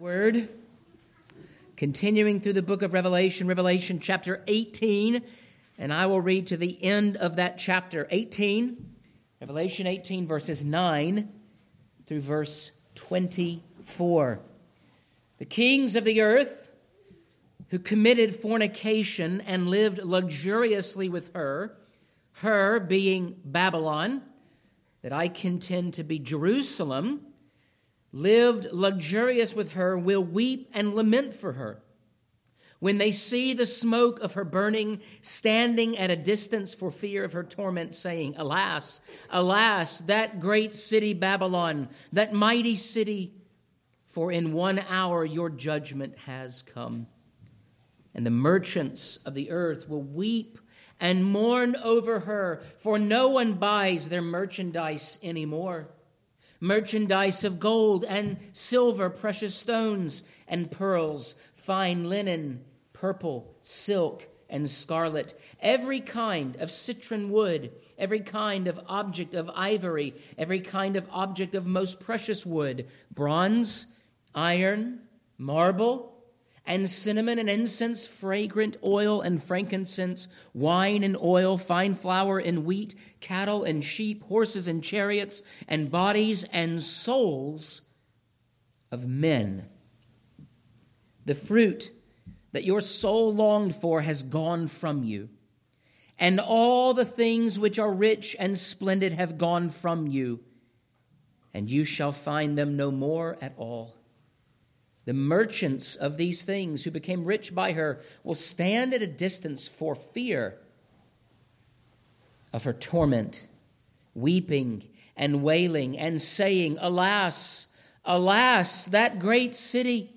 Word. Continuing through the book of Revelation, Revelation chapter 18, and I will read to the end of that chapter 18, Revelation 18, verses 9 through verse 24. The kings of the earth who committed fornication and lived luxuriously with her, her being Babylon, that I contend to be Jerusalem lived luxurious with her will weep and lament for her. When they see the smoke of her burning, standing at a distance for fear of her torment, saying, Alas, alas, that great city Babylon, that mighty city, for in one hour your judgment has come. And the merchants of the earth will weep and mourn over her, for no one buys their merchandise anymore merchandise of gold and silver, precious stones and pearls, fine linen, purple, silk, and scarlet, every kind of citron wood, every kind of object of ivory, every kind of object of most precious wood, bronze, iron, marble, and cinnamon and incense, fragrant oil and frankincense, wine and oil, fine flour and wheat, cattle and sheep, horses and chariots, and bodies and souls of men. The fruit that your soul longed for has gone from you, and all the things which are rich and splendid have gone from you, and you shall find them no more at all. The merchants of these things who became rich by her will stand at a distance for fear of her torment, weeping and wailing and saying, Alas, alas, that great city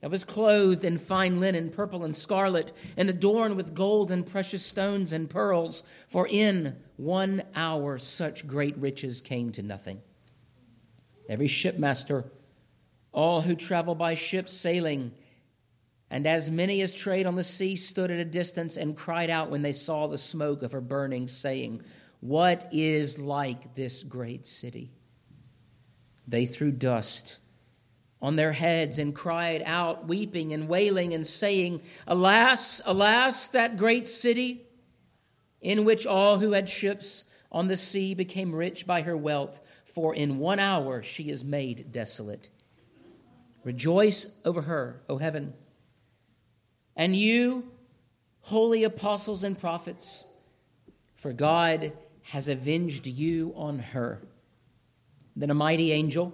that was clothed in fine linen, purple and scarlet, and adorned with gold and precious stones and pearls, for in one hour such great riches came to nothing. Every shipmaster all who travel by ship sailing, and as many as trade on the sea stood at a distance and cried out when they saw the smoke of her burning, saying, What is like this great city? They threw dust on their heads and cried out, weeping and wailing, and saying, Alas, alas, that great city, in which all who had ships on the sea became rich by her wealth, for in one hour she is made desolate. Rejoice over her, O heaven. And you, holy apostles and prophets, for God has avenged you on her. Then a mighty angel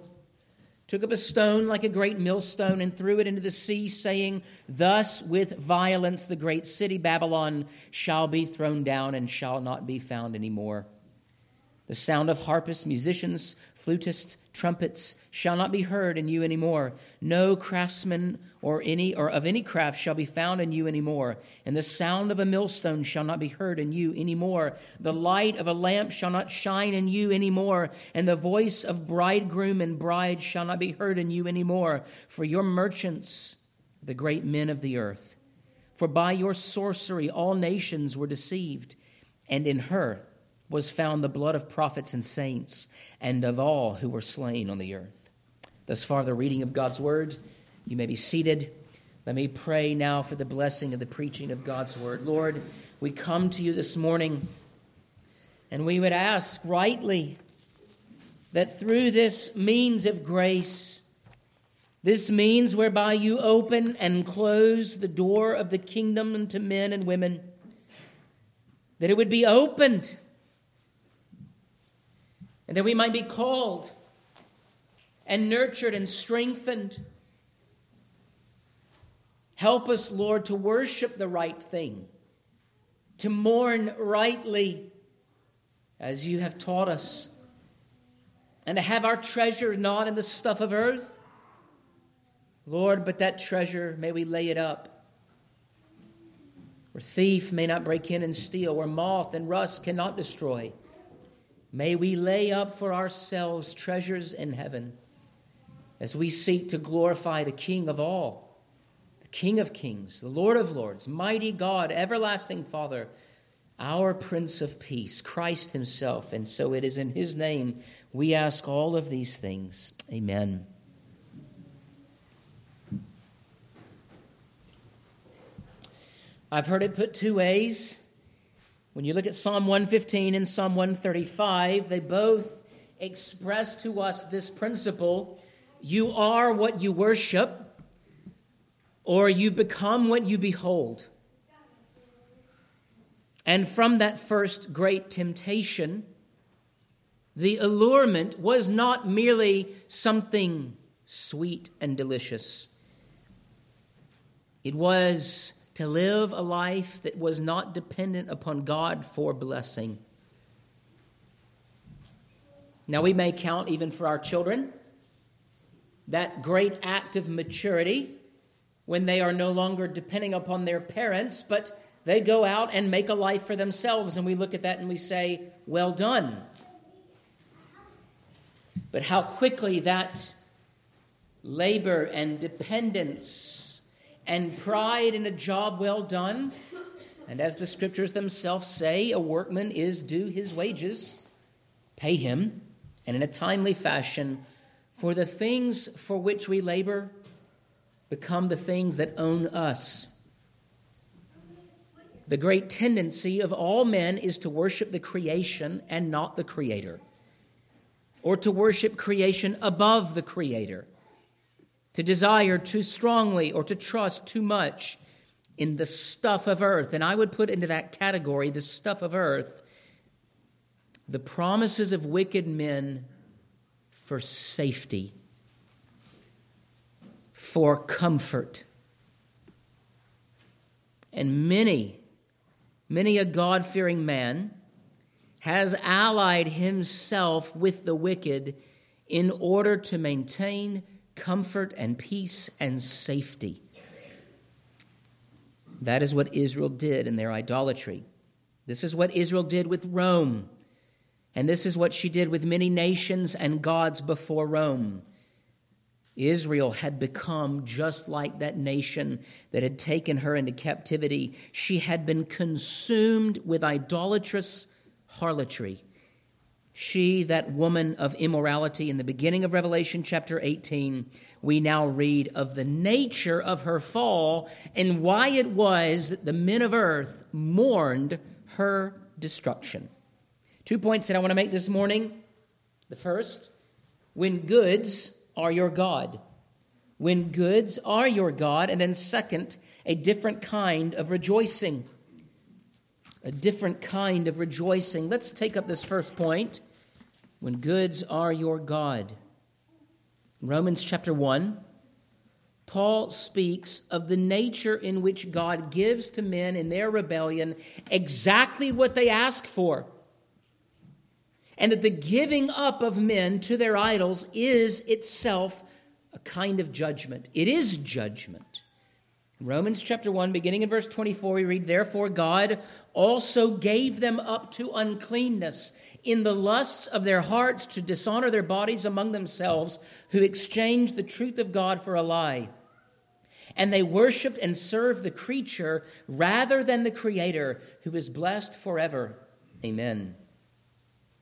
took up a stone like a great millstone and threw it into the sea, saying, Thus with violence the great city Babylon shall be thrown down and shall not be found any more. The sound of harpists, musicians, flutists, trumpets shall not be heard in you anymore. No craftsman or any or of any craft shall be found in you anymore. And the sound of a millstone shall not be heard in you anymore. The light of a lamp shall not shine in you anymore. And the voice of bridegroom and bride shall not be heard in you anymore. For your merchants, the great men of the earth. For by your sorcery all nations were deceived, and in her was found the blood of prophets and saints and of all who were slain on the earth. Thus far, the reading of God's word. You may be seated. Let me pray now for the blessing of the preaching of God's word. Lord, we come to you this morning and we would ask rightly that through this means of grace, this means whereby you open and close the door of the kingdom unto men and women, that it would be opened and that we might be called and nurtured and strengthened. Help us, Lord, to worship the right thing, to mourn rightly as you have taught us, and to have our treasure not in the stuff of earth, Lord, but that treasure, may we lay it up where thief may not break in and steal, where moth and rust cannot destroy. May we lay up for ourselves treasures in heaven as we seek to glorify the King of all, the King of kings, the Lord of lords, mighty God, everlasting Father, our Prince of Peace, Christ Himself. And so it is in His name we ask all of these things. Amen. I've heard it put two ways. When you look at Psalm 115 and Psalm 135, they both express to us this principle you are what you worship, or you become what you behold. And from that first great temptation, the allurement was not merely something sweet and delicious. It was to live a life that was not dependent upon God for blessing. Now, we may count even for our children that great act of maturity when they are no longer depending upon their parents, but they go out and make a life for themselves. And we look at that and we say, Well done. But how quickly that labor and dependence and pride in a job well done, and as the scriptures themselves say, a workman is due his wages, pay him, and in a timely fashion, for the things for which we labor become the things that own us. The great tendency of all men is to worship the creation and not the creator, or to worship creation above the creator, to desire too strongly or to trust too much in the stuff of earth. And I would put into that category, the stuff of earth, the promises of wicked men for safety, for comfort. And many Many a God fearing man has allied himself with the wicked in order to maintain comfort and peace and safety. That is what Israel did in their idolatry. This is what Israel did with Rome. And this is what she did with many nations and gods before Rome. Israel had become just like that nation that had taken her into captivity. She had been consumed with idolatrous harlotry. She, that woman of immorality, in the beginning of Revelation chapter 18, we now read of the nature of her fall and why it was that the men of earth mourned her destruction. Two points that I want to make this morning. The first, when goods are your God. When goods are your God. And then, second, a different kind of rejoicing. A different kind of rejoicing. Let's take up this first point. When goods are your God. Romans chapter 1, Paul speaks of the nature in which God gives to men in their rebellion exactly what they ask for and that the giving up of men to their idols is itself a kind of judgment. It is judgment. Romans chapter 1, beginning in verse 24, we read, Therefore God also gave them up to uncleanness in the lusts of their hearts to dishonor their bodies among themselves, who exchanged the truth of God for a lie. And they worshiped and served the creature rather than the Creator, who is blessed forever. Amen.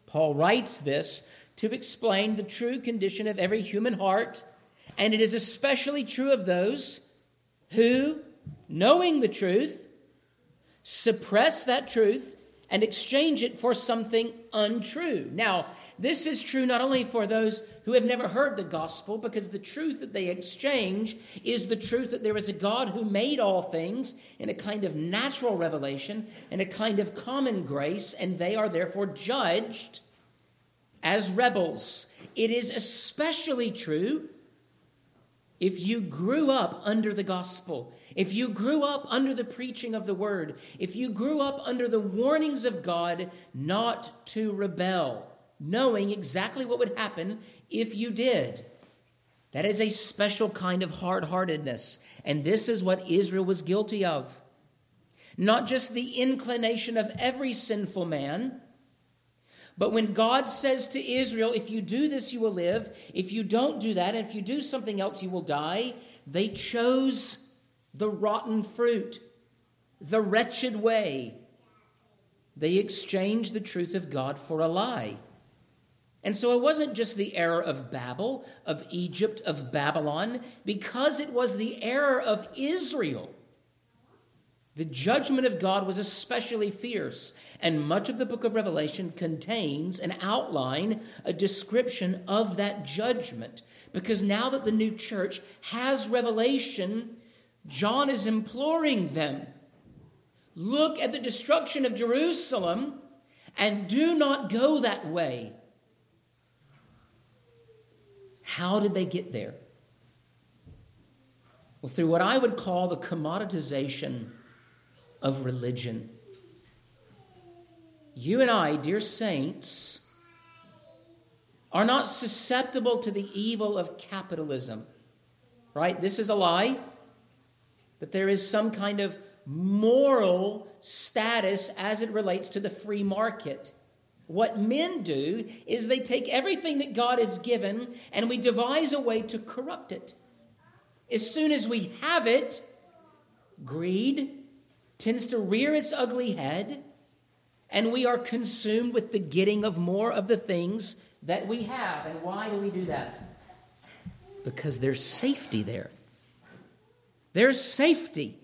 Paul writes this to explain the true condition of every human heart, and it is especially true of those who, knowing the truth, suppress that truth and exchange it for something untrue. Now, this is true not only for those who have never heard the gospel, because the truth that they exchange is the truth that there is a God who made all things in a kind of natural revelation and a kind of common grace, and they are therefore judged as rebels. It is especially true if you grew up under the gospel, if you grew up under the preaching of the word, if you grew up under the warnings of God not to rebel, knowing exactly what would happen if you did. That is a special kind of hard heartedness. And this is what Israel was guilty of. Not just the inclination of every sinful man, but when God says to Israel, if you do this, you will live, if you don't do that, and if you do something else, you will die, they chose the rotten fruit, the wretched way. They exchanged the truth of God for a lie. And so it wasn't just the error of Babel, of Egypt, of Babylon, because it was the error of Israel. The judgment of God was especially fierce, and much of the book of Revelation contains an outline, a description of that judgment. Because now that the new church has revelation, John is imploring them look at the destruction of Jerusalem and do not go that way. How did they get there? Well, through what I would call the commoditization of religion. You and I, dear saints, are not susceptible to the evil of capitalism. Right? This is a lie. That there is some kind of moral status as it relates to the free market. What men do is they take everything that God has given and we devise a way to corrupt it. As soon as we have it, greed, tends to rear its ugly head, and we are consumed with the getting of more of the things that we have. And why do we do that? Because there's safety there. There's safety.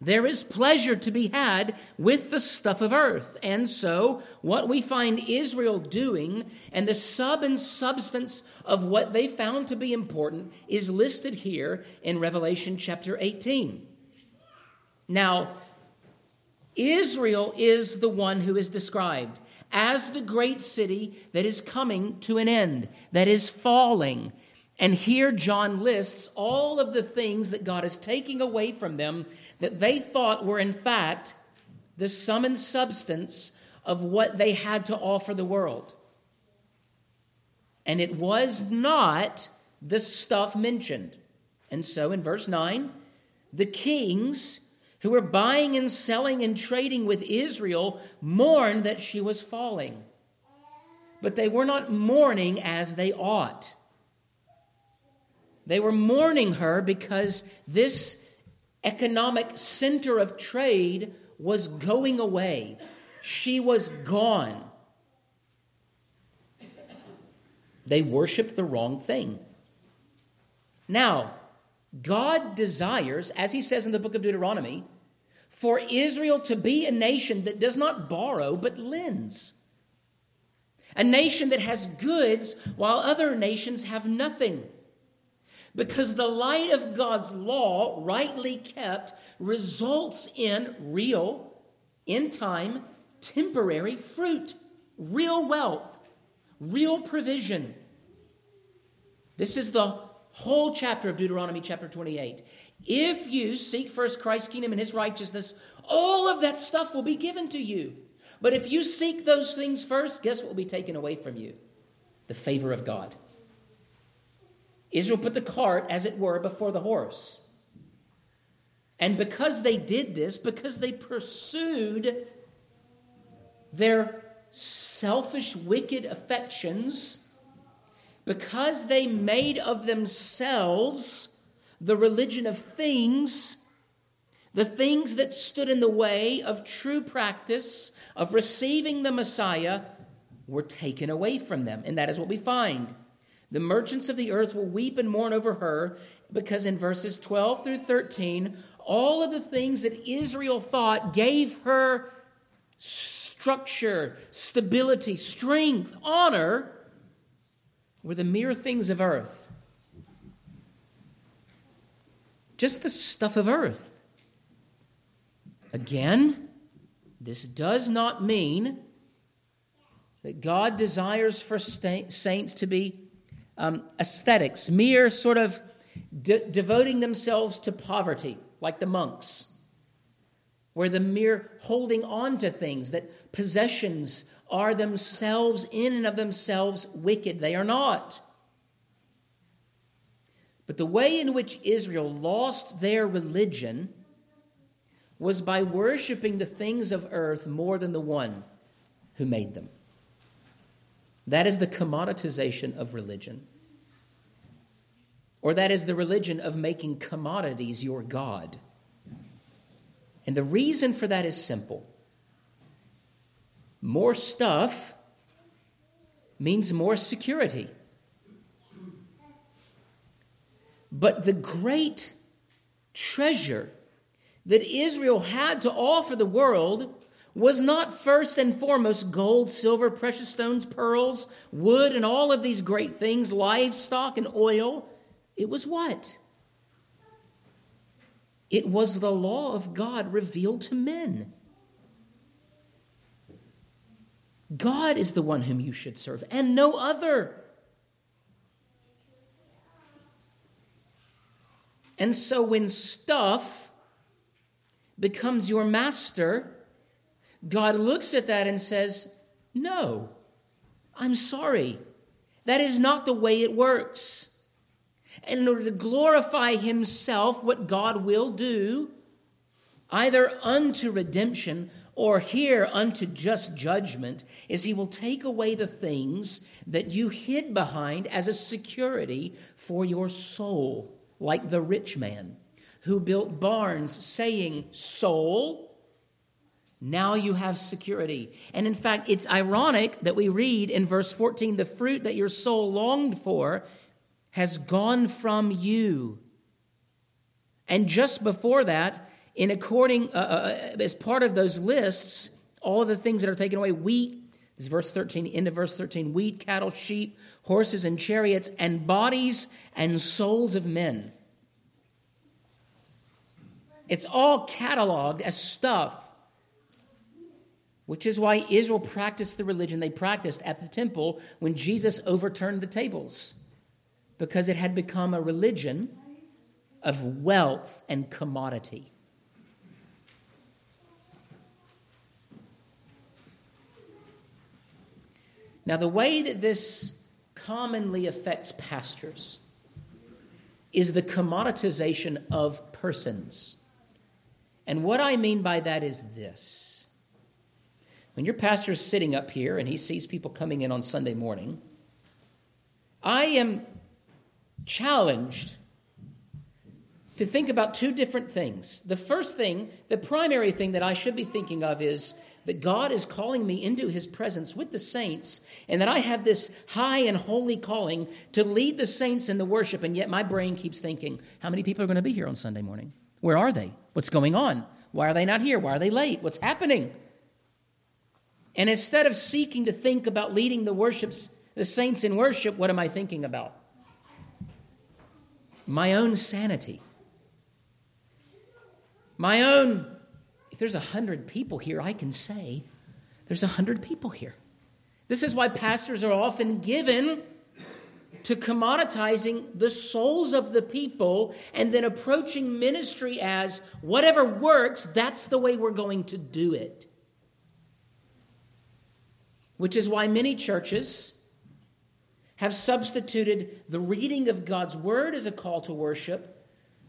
There is pleasure to be had with the stuff of earth. And so, what we find Israel doing and the sub and substance of what they found to be important is listed here in Revelation chapter 18. Now, Israel is the one who is described as the great city that is coming to an end, that is falling. And here John lists all of the things that God is taking away from them that they thought were, in fact, the sum and substance of what they had to offer the world. And it was not the stuff mentioned. And so in verse 9, the kings who were buying and selling and trading with Israel mourned that she was falling. But they were not mourning as they ought. They were mourning her because this economic center of trade was going away. She was gone. They worshiped the wrong thing. Now, God desires, as he says in the book of Deuteronomy, for Israel to be a nation that does not borrow but lends. A nation that has goods while other nations have nothing. Because the light of God's law, rightly kept, results in real, in time, temporary fruit, real wealth, real provision. This is the whole chapter of Deuteronomy, chapter 28. If you seek first Christ's kingdom and his righteousness, all of that stuff will be given to you. But if you seek those things first, guess what will be taken away from you? The favor of God. Israel put the cart, as it were, before the horse. And because they did this, because they pursued their selfish, wicked affections, because they made of themselves the religion of things, the things that stood in the way of true practice, of receiving the Messiah, were taken away from them. And that is what we find. The merchants of the earth will weep and mourn over her because in verses 12 through 13, all of the things that Israel thought gave her structure, stability, strength, honor were the mere things of earth. Just the stuff of earth. Again, this does not mean that God desires for saints to be um, ascetics, mere sort of de- devoting themselves to poverty, like the monks, where the mere holding on to things, that possessions are themselves, in and of themselves, wicked. They are not. But the way in which Israel lost their religion was by worshiping the things of earth more than the one who made them. That is the commoditization of religion. Or that is the religion of making commodities your God. And the reason for that is simple more stuff means more security. But the great treasure that Israel had to offer the world was not first and foremost gold, silver, precious stones, pearls, wood, and all of these great things, livestock and oil. It was what? It was the law of God revealed to men. God is the one whom you should serve, and no other. And so when stuff becomes your master, God looks at that and says, No, I'm sorry. That is not the way it works. And in order to glorify Himself, what God will do, either unto redemption or here unto just judgment, is He will take away the things that you hid behind as a security for your soul like the rich man who built barns, saying, Soul, now you have security. And in fact, it's ironic that we read in verse 14 the fruit that your soul longed for has gone from you. And just before that, in according, uh, uh, as part of those lists, all of the things that are taken away wheat, this is verse 13, into verse 13 wheat, cattle, sheep, horses, and chariots, and bodies and souls of men. It's all cataloged as stuff, which is why Israel practiced the religion they practiced at the temple when Jesus overturned the tables, because it had become a religion of wealth and commodity. Now, the way that this commonly affects pastors is the commoditization of persons. And what I mean by that is this when your pastor is sitting up here and he sees people coming in on Sunday morning, I am challenged to think about two different things. The first thing, the primary thing that I should be thinking of is that God is calling me into his presence with the saints, and that I have this high and holy calling to lead the saints in the worship, and yet my brain keeps thinking, how many people are going to be here on Sunday morning? Where are they? What's going on? Why are they not here? Why are they late? What's happening? And instead of seeking to think about leading the worships, the saints in worship, what am I thinking about? My own sanity. My own if there's a hundred people here, I can say there's a hundred people here. This is why pastors are often given to commoditizing the souls of the people and then approaching ministry as whatever works, that's the way we're going to do it. Which is why many churches have substituted the reading of God's word as a call to worship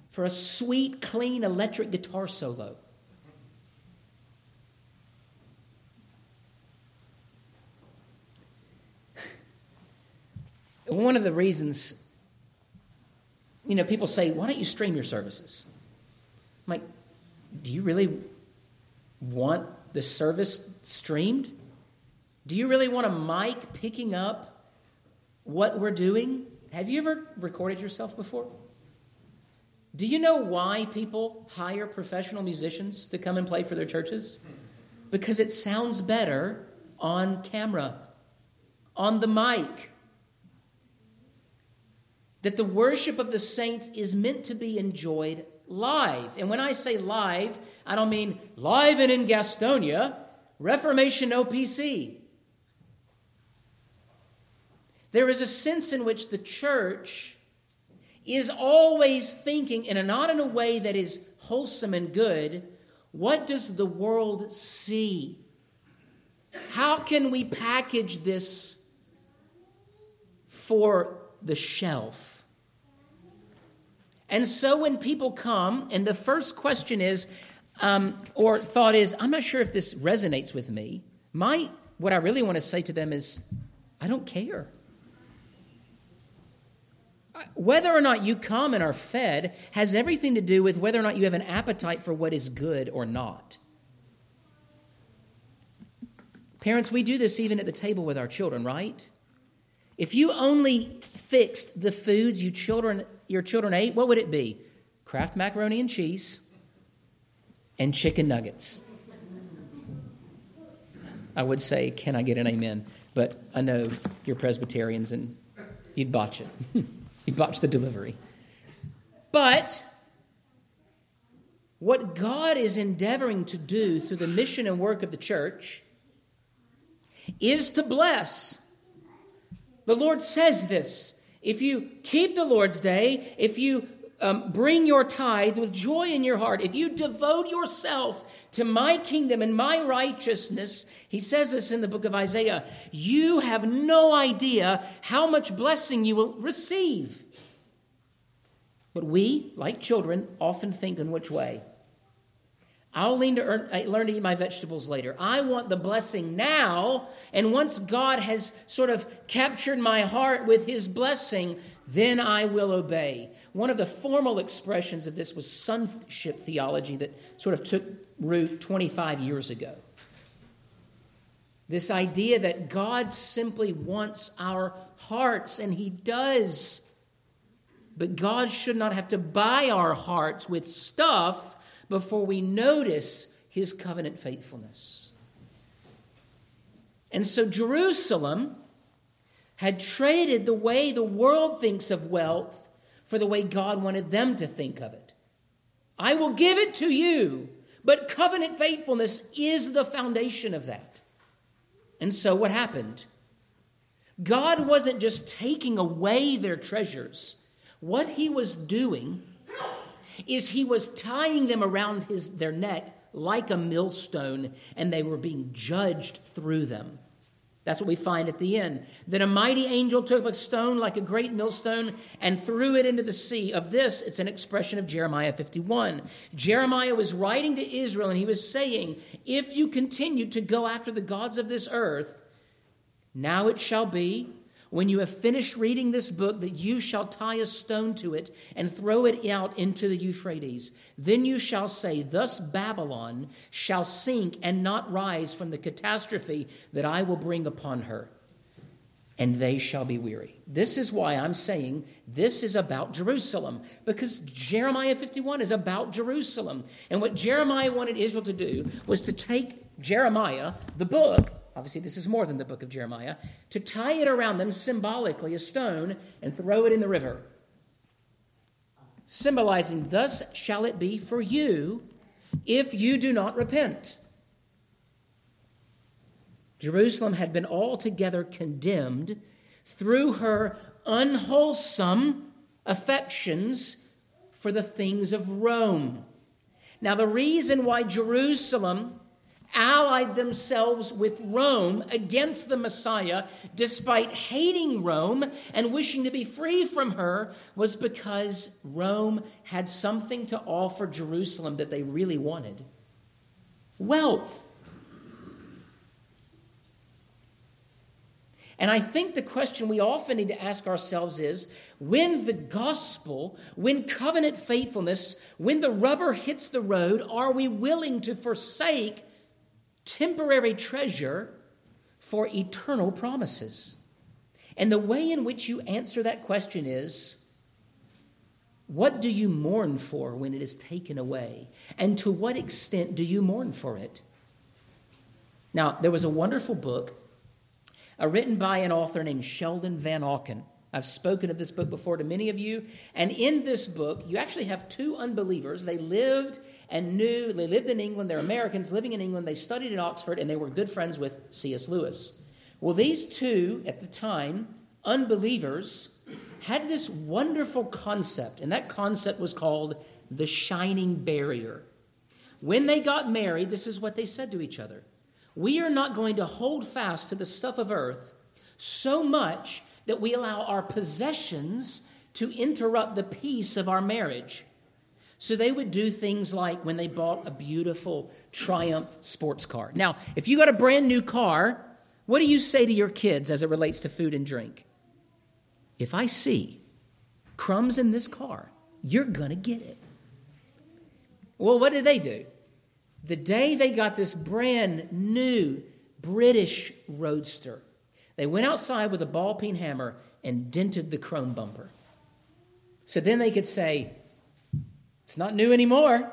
for a sweet, clean electric guitar solo. One of the reasons, you know, people say, why don't you stream your services? I'm like, do you really want the service streamed? Do you really want a mic picking up what we're doing? Have you ever recorded yourself before? Do you know why people hire professional musicians to come and play for their churches? Because it sounds better on camera, on the mic that the worship of the saints is meant to be enjoyed live. And when I say live, I don't mean live and in Gastonia, Reformation OPC. There is a sense in which the church is always thinking, and not in a way that is wholesome and good, what does the world see? How can we package this for the shelf. And so when people come, and the first question is, um, or thought is, I'm not sure if this resonates with me. My, what I really want to say to them is, I don't care. Whether or not you come and are fed has everything to do with whether or not you have an appetite for what is good or not. Parents, we do this even at the table with our children, right? If you only fixed the foods you children, your children ate, what would it be? Kraft macaroni and cheese, and chicken nuggets. I would say, Can I get an amen? But I know you're Presbyterians and you'd botch it. you'd botch the delivery. But what God is endeavoring to do through the mission and work of the church is to bless. The Lord says this if you keep the Lord's day, if you um, bring your tithe with joy in your heart, if you devote yourself to my kingdom and my righteousness, he says this in the book of Isaiah, you have no idea how much blessing you will receive. But we, like children, often think in which way? I'll learn to, earn, learn to eat my vegetables later. I want the blessing now. And once God has sort of captured my heart with his blessing, then I will obey. One of the formal expressions of this was sonship theology that sort of took root 25 years ago. This idea that God simply wants our hearts, and he does. But God should not have to buy our hearts with stuff before we notice his covenant faithfulness. And so Jerusalem had traded the way the world thinks of wealth for the way God wanted them to think of it. I will give it to you, but covenant faithfulness is the foundation of that. And so what happened? God wasn't just taking away their treasures. What he was doing is he was tying them around his, their neck like a millstone, and they were being judged through them. That's what we find at the end. Then a mighty angel took a stone like a great millstone and threw it into the sea. Of this, it's an expression of Jeremiah 51. Jeremiah was writing to Israel and he was saying, If you continue to go after the gods of this earth, now it shall be when you have finished reading this book, that you shall tie a stone to it and throw it out into the Euphrates. Then you shall say, Thus Babylon shall sink and not rise from the catastrophe that I will bring upon her, and they shall be weary. This is why I'm saying this is about Jerusalem, because Jeremiah 51 is about Jerusalem. And what Jeremiah wanted Israel to do was to take Jeremiah, the book, obviously this is more than the book of Jeremiah, to tie it around them symbolically, a stone, and throw it in the river. Symbolizing, thus shall it be for you if you do not repent. Jerusalem had been altogether condemned through her unwholesome affections for the things of Rome. Now, the reason why Jerusalem allied themselves with Rome against the Messiah, despite hating Rome and wishing to be free from her, was because Rome had something to offer Jerusalem that they really wanted wealth. And I think the question we often need to ask ourselves is when the gospel, when covenant faithfulness, when the rubber hits the road, are we willing to forsake temporary treasure for eternal promises? And the way in which you answer that question is what do you mourn for when it is taken away? And to what extent do you mourn for it? Now, there was a wonderful book uh, written by an author named Sheldon Vanauken. I've spoken of this book before to many of you. And in this book, you actually have two unbelievers. They lived and knew, they lived in England, they're Americans living in England, they studied at Oxford, and they were good friends with C.S. Lewis. Well, these two, at the time, unbelievers, had this wonderful concept, and that concept was called the shining barrier. When they got married, this is what they said to each other We are not going to hold fast to the stuff of earth so much that we allow our possessions to interrupt the peace of our marriage. So they would do things like when they bought a beautiful Triumph sports car. Now, if you got a brand new car, what do you say to your kids as it relates to food and drink? If I see crumbs in this car, you're going to get it. Well, what did they do? The day they got this brand new British roadster, they went outside with a ball peen hammer and dented the chrome bumper. So then they could say, it's not new anymore.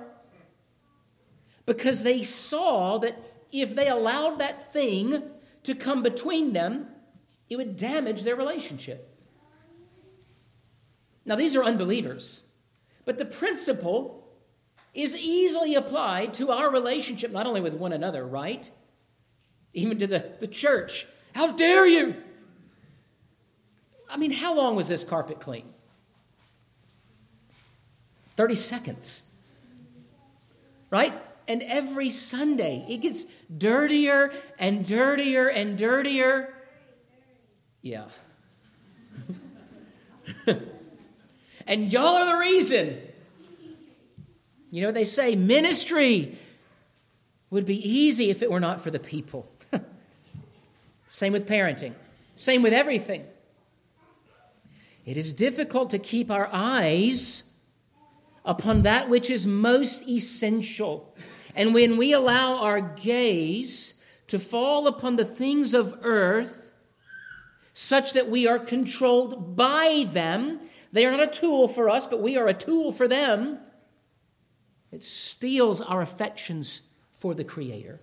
because they saw that if they allowed that thing to come between them, it would damage their relationship. Now, these are unbelievers, but the principle is easily applied to our relationship, not only with one another, right? Even to the, the church. How dare you? I mean, how long was this carpet clean? 30 seconds. Right? And every Sunday, it gets dirtier and dirtier and dirtier. Yeah. and y'all are the reason. You know, they say ministry would be easy if it were not for the people. Same with parenting, same with everything. It is difficult to keep our eyes upon that which is most essential. And when we allow our gaze to fall upon the things of earth, such that we are controlled by them, they are not a tool for us, but we are a tool for them. It steals our affections for the Creator.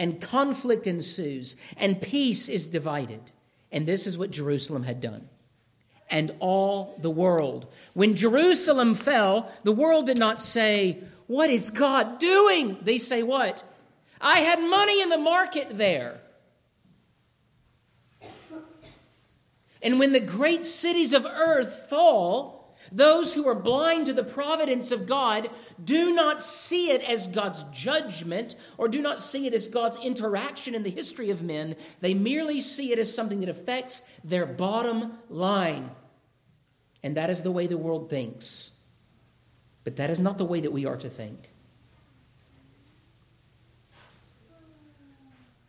And conflict ensues, and peace is divided. And this is what Jerusalem had done and all the world. When Jerusalem fell, the world did not say, What is God doing? They say, What? I had money in the market there. And when the great cities of earth fall, those who are blind to the providence of God do not see it as God's judgment or do not see it as God's interaction in the history of men. They merely see it as something that affects their bottom line. And that is the way the world thinks. But that is not the way that we are to think.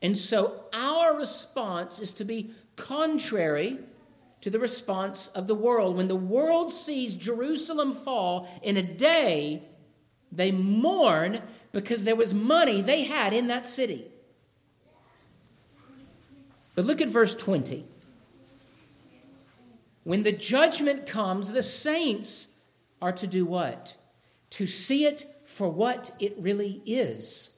And so our response is to be contrary to the response of the world. When the world sees Jerusalem fall in a day, they mourn because there was money they had in that city. But look at verse 20. When the judgment comes, the saints are to do what? To see it for what it really is.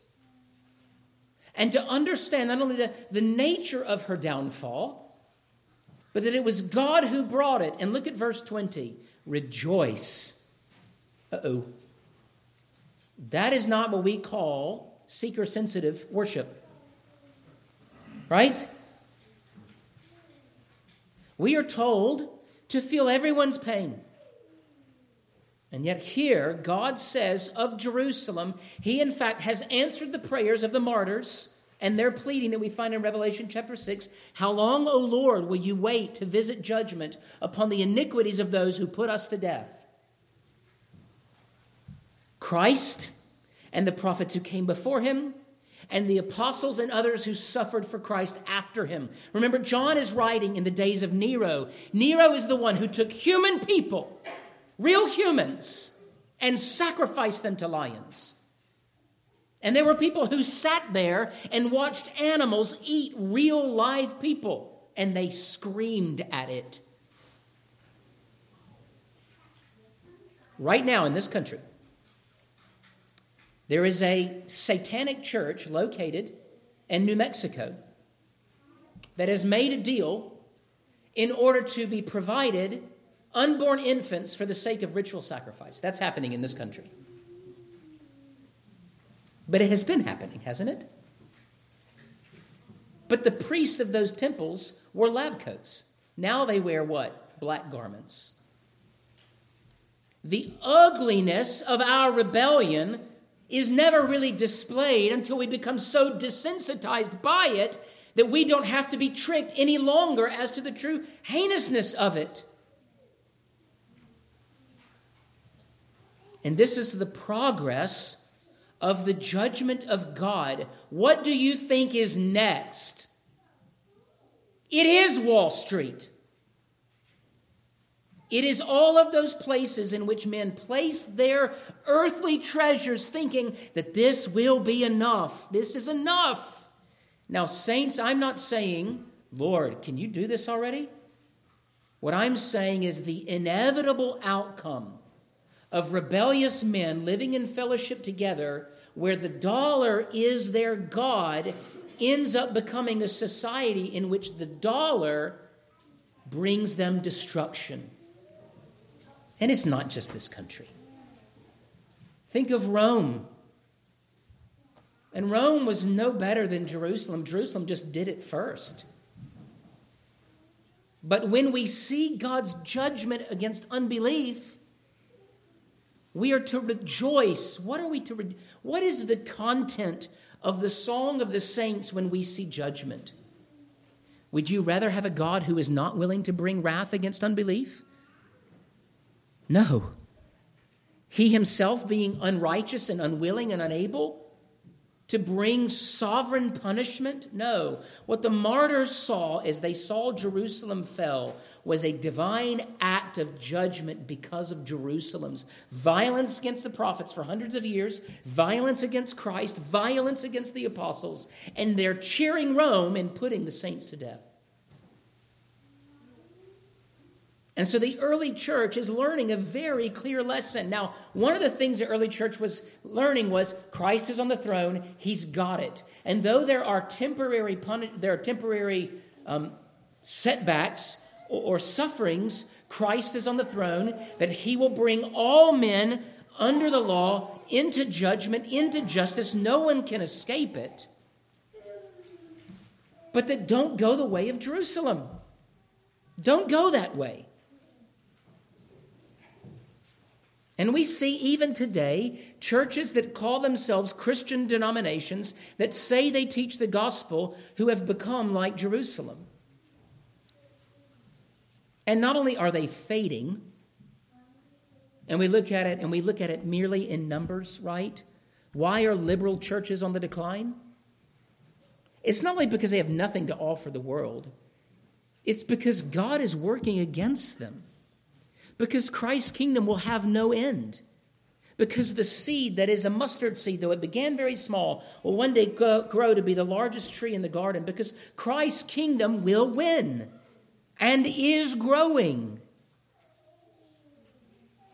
And to understand not only the, the nature of her downfall, but that it was God who brought it. And look at verse 20 rejoice. Uh oh. That is not what we call seeker sensitive worship. Right? We are told to feel everyone's pain. And yet, here, God says of Jerusalem, He in fact has answered the prayers of the martyrs and their pleading that we find in Revelation chapter 6 How long, O Lord, will you wait to visit judgment upon the iniquities of those who put us to death? Christ and the prophets who came before him and the apostles and others who suffered for Christ after him. Remember, John is writing in the days of Nero. Nero is the one who took human people, real humans, and sacrificed them to lions. And there were people who sat there and watched animals eat real live people, and they screamed at it. Right now in this country, there is a satanic church located in New Mexico that has made a deal in order to be provided unborn infants for the sake of ritual sacrifice. That's happening in this country. But it has been happening, hasn't it? But the priests of those temples wore lab coats. Now they wear what? Black garments. The ugliness of our rebellion is never really displayed until we become so desensitized by it that we don't have to be tricked any longer as to the true heinousness of it. And this is the progress of the judgment of God. What do you think is next? It is Wall Street. It is all of those places in which men place their earthly treasures, thinking that this will be enough. This is enough. Now, saints, I'm not saying, Lord, can you do this already? What I'm saying is the inevitable outcome of rebellious men living in fellowship together where the dollar is their God ends up becoming a society in which the dollar brings them destruction. And it's not just this country. Think of Rome. And Rome was no better than Jerusalem. Jerusalem just did it first. But when we see God's judgment against unbelief, we are to rejoice. What are we to re- What is the content of the song of the saints when we see judgment? Would you rather have a God who is not willing to bring wrath against unbelief? No. He himself being unrighteous and unwilling and unable to bring sovereign punishment? No. What the martyrs saw as they saw Jerusalem fell was a divine act of judgment because of Jerusalem's violence against the prophets for hundreds of years, violence against Christ, violence against the apostles, and they're cheering Rome and putting the saints to death. And so the early church is learning a very clear lesson. Now, one of the things the early church was learning was Christ is on the throne, he's got it. And though there are temporary there are temporary um, setbacks or, or sufferings, Christ is on the throne, that he will bring all men under the law into judgment, into justice. No one can escape it. But that don't go the way of Jerusalem. Don't go that way. And we see even today churches that call themselves Christian denominations that say they teach the gospel who have become like Jerusalem. And not only are they fading, and we look at it and we look at it merely in numbers, right? Why are liberal churches on the decline? It's not only because they have nothing to offer the world, it's because God is working against them. Because Christ's kingdom will have no end. Because the seed that is a mustard seed, though it began very small, will one day grow to be the largest tree in the garden. Because Christ's kingdom will win and is growing.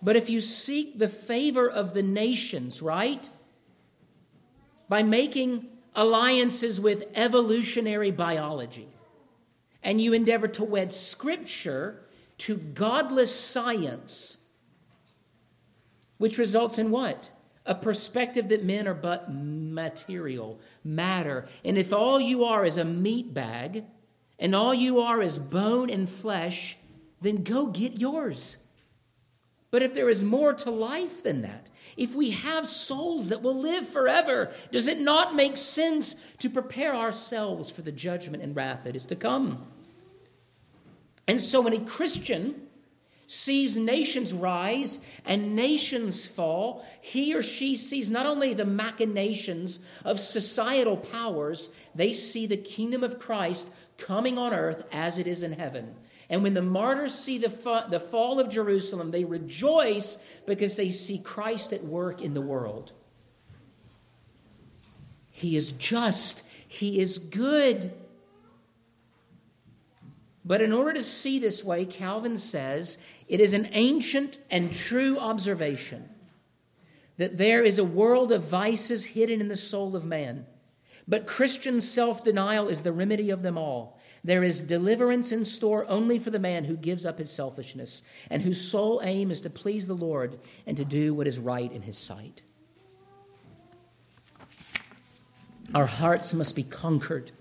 But if you seek the favor of the nations, right? By making alliances with evolutionary biology, and you endeavor to wed scripture to godless science, which results in what? A perspective that men are but material, matter. And if all you are is a meat bag, and all you are is bone and flesh, then go get yours. But if there is more to life than that, if we have souls that will live forever, does it not make sense to prepare ourselves for the judgment and wrath that is to come? And so when a Christian sees nations rise and nations fall, he or she sees not only the machinations of societal powers, they see the kingdom of Christ coming on earth as it is in heaven. And when the martyrs see the, fa- the fall of Jerusalem, they rejoice because they see Christ at work in the world. He is just, He is good. But in order to see this way, Calvin says it is an ancient and true observation that there is a world of vices hidden in the soul of man. But Christian self denial is the remedy of them all. There is deliverance in store only for the man who gives up his selfishness and whose sole aim is to please the Lord and to do what is right in his sight. Our hearts must be conquered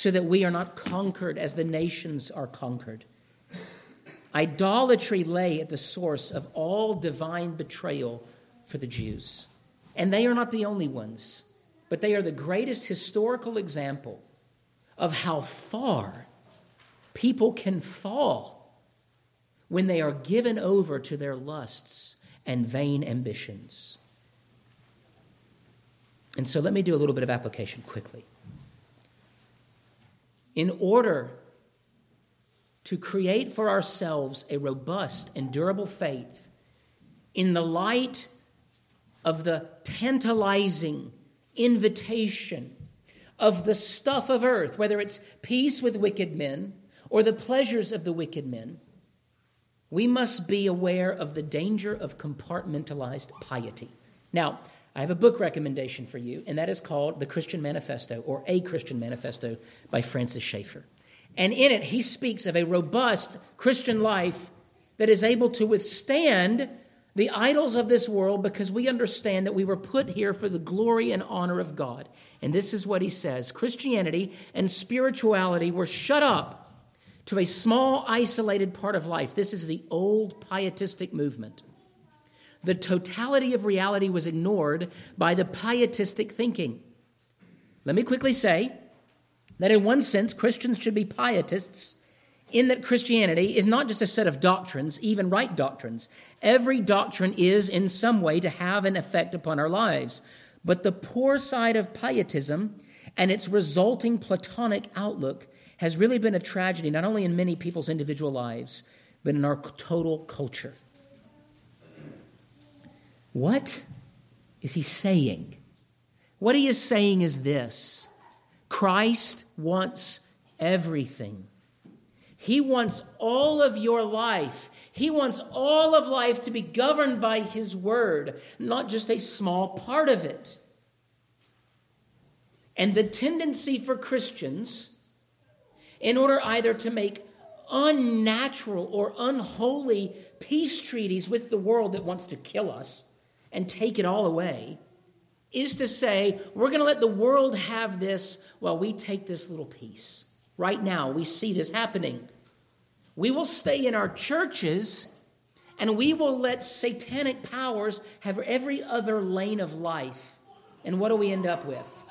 so that we are not conquered as the nations are conquered. Idolatry lay at the source of all divine betrayal for the Jews. And they are not the only ones, but they are the greatest historical example of how far people can fall when they are given over to their lusts and vain ambitions. And so let me do a little bit of application quickly in order to create for ourselves a robust and durable faith in the light of the tantalizing invitation of the stuff of earth, whether it's peace with wicked men or the pleasures of the wicked men, we must be aware of the danger of compartmentalized piety. Now, I have a book recommendation for you, and that is called The Christian Manifesto or A Christian Manifesto by Francis Schaeffer. And in it, he speaks of a robust Christian life that is able to withstand the idols of this world because we understand that we were put here for the glory and honor of God. And this is what he says Christianity and spirituality were shut up to a small, isolated part of life. This is the old pietistic movement. The totality of reality was ignored by the pietistic thinking. Let me quickly say that, in one sense, Christians should be pietists in that Christianity is not just a set of doctrines, even right doctrines. Every doctrine is, in some way, to have an effect upon our lives. But the poor side of pietism and its resulting Platonic outlook has really been a tragedy, not only in many people's individual lives, but in our total culture. What is he saying? What he is saying is this Christ wants everything. He wants all of your life. He wants all of life to be governed by His Word, not just a small part of it. And the tendency for Christians in order either to make unnatural or unholy peace treaties with the world that wants to kill us and take it all away, is to say, we're going to let the world have this while we take this little piece. Right now, we see this happening. We will stay in our churches and we will let satanic powers have every other lane of life. And what do we end up with?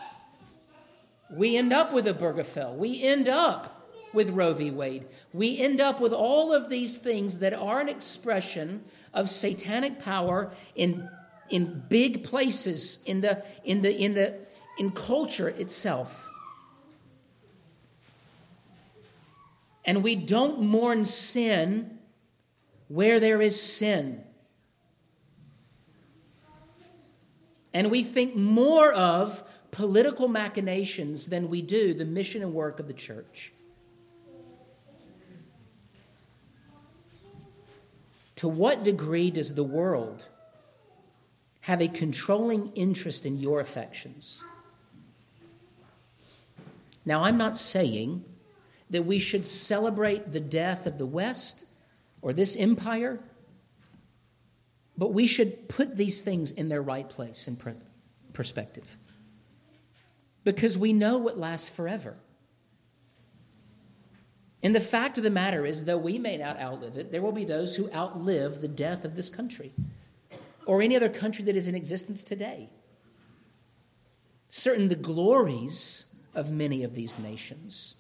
We end up with Obergefell. We end up with Roe v. Wade. We end up with all of these things that are an expression of satanic power in, in big places in the, in the, in the, in culture itself. And we don't mourn sin where there is sin. And we think more of political machinations than we do the mission and work of the church. To what degree does the world have a controlling interest in your affections? Now, I'm not saying that we should celebrate the death of the West or this empire, but we should put these things in their right place in perspective. Because we know what lasts forever. And the fact of the matter is, though we may not outlive it, there will be those who outlive the death of this country or any other country that is in existence today. Certain the glories of many of these nations.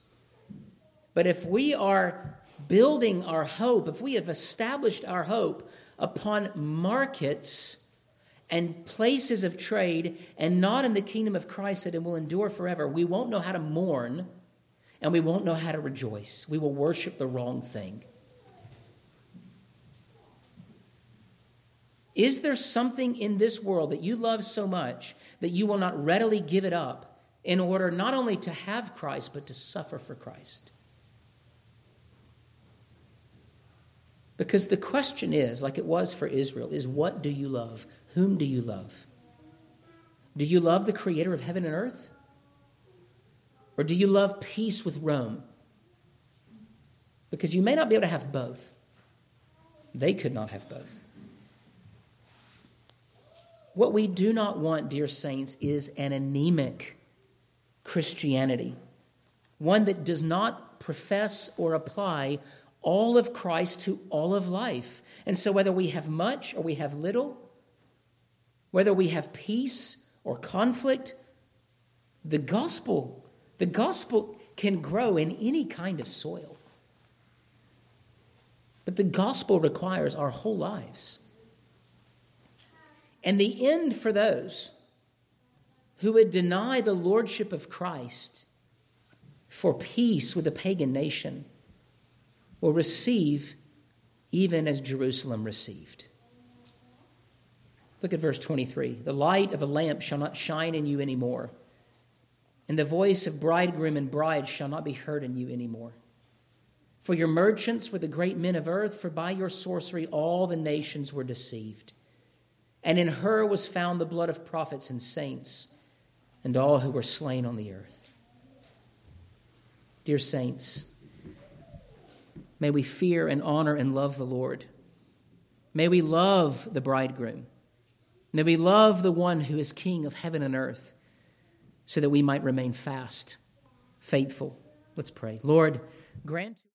But if we are building our hope, if we have established our hope upon markets and places of trade and not in the kingdom of Christ that it will endure forever, we won't know how to mourn and we won't know how to rejoice. We will worship the wrong thing. Is there something in this world that you love so much that you will not readily give it up in order not only to have Christ, but to suffer for Christ? Because the question is, like it was for Israel, is what do you love? Whom do you love? Do you love the creator of heaven and earth? Or do you love peace with Rome? Because you may not be able to have both. They could not have both. What we do not want, dear saints, is an anemic Christianity, one that does not profess or apply all of Christ to all of life. And so, whether we have much or we have little, whether we have peace or conflict, the gospel the gospel can grow in any kind of soil. But the gospel requires our whole lives. And the end for those who would deny the lordship of Christ for peace with a pagan nation will receive even as Jerusalem received. Look at verse 23. The light of a lamp shall not shine in you anymore and the voice of bridegroom and bride shall not be heard in you anymore. For your merchants were the great men of earth, for by your sorcery all the nations were deceived. And in her was found the blood of prophets and saints, and all who were slain on the earth. Dear saints, may we fear and honor and love the Lord. May we love the bridegroom. May we love the one who is king of heaven and earth, so that we might remain fast, faithful. Let's pray. Lord, grant.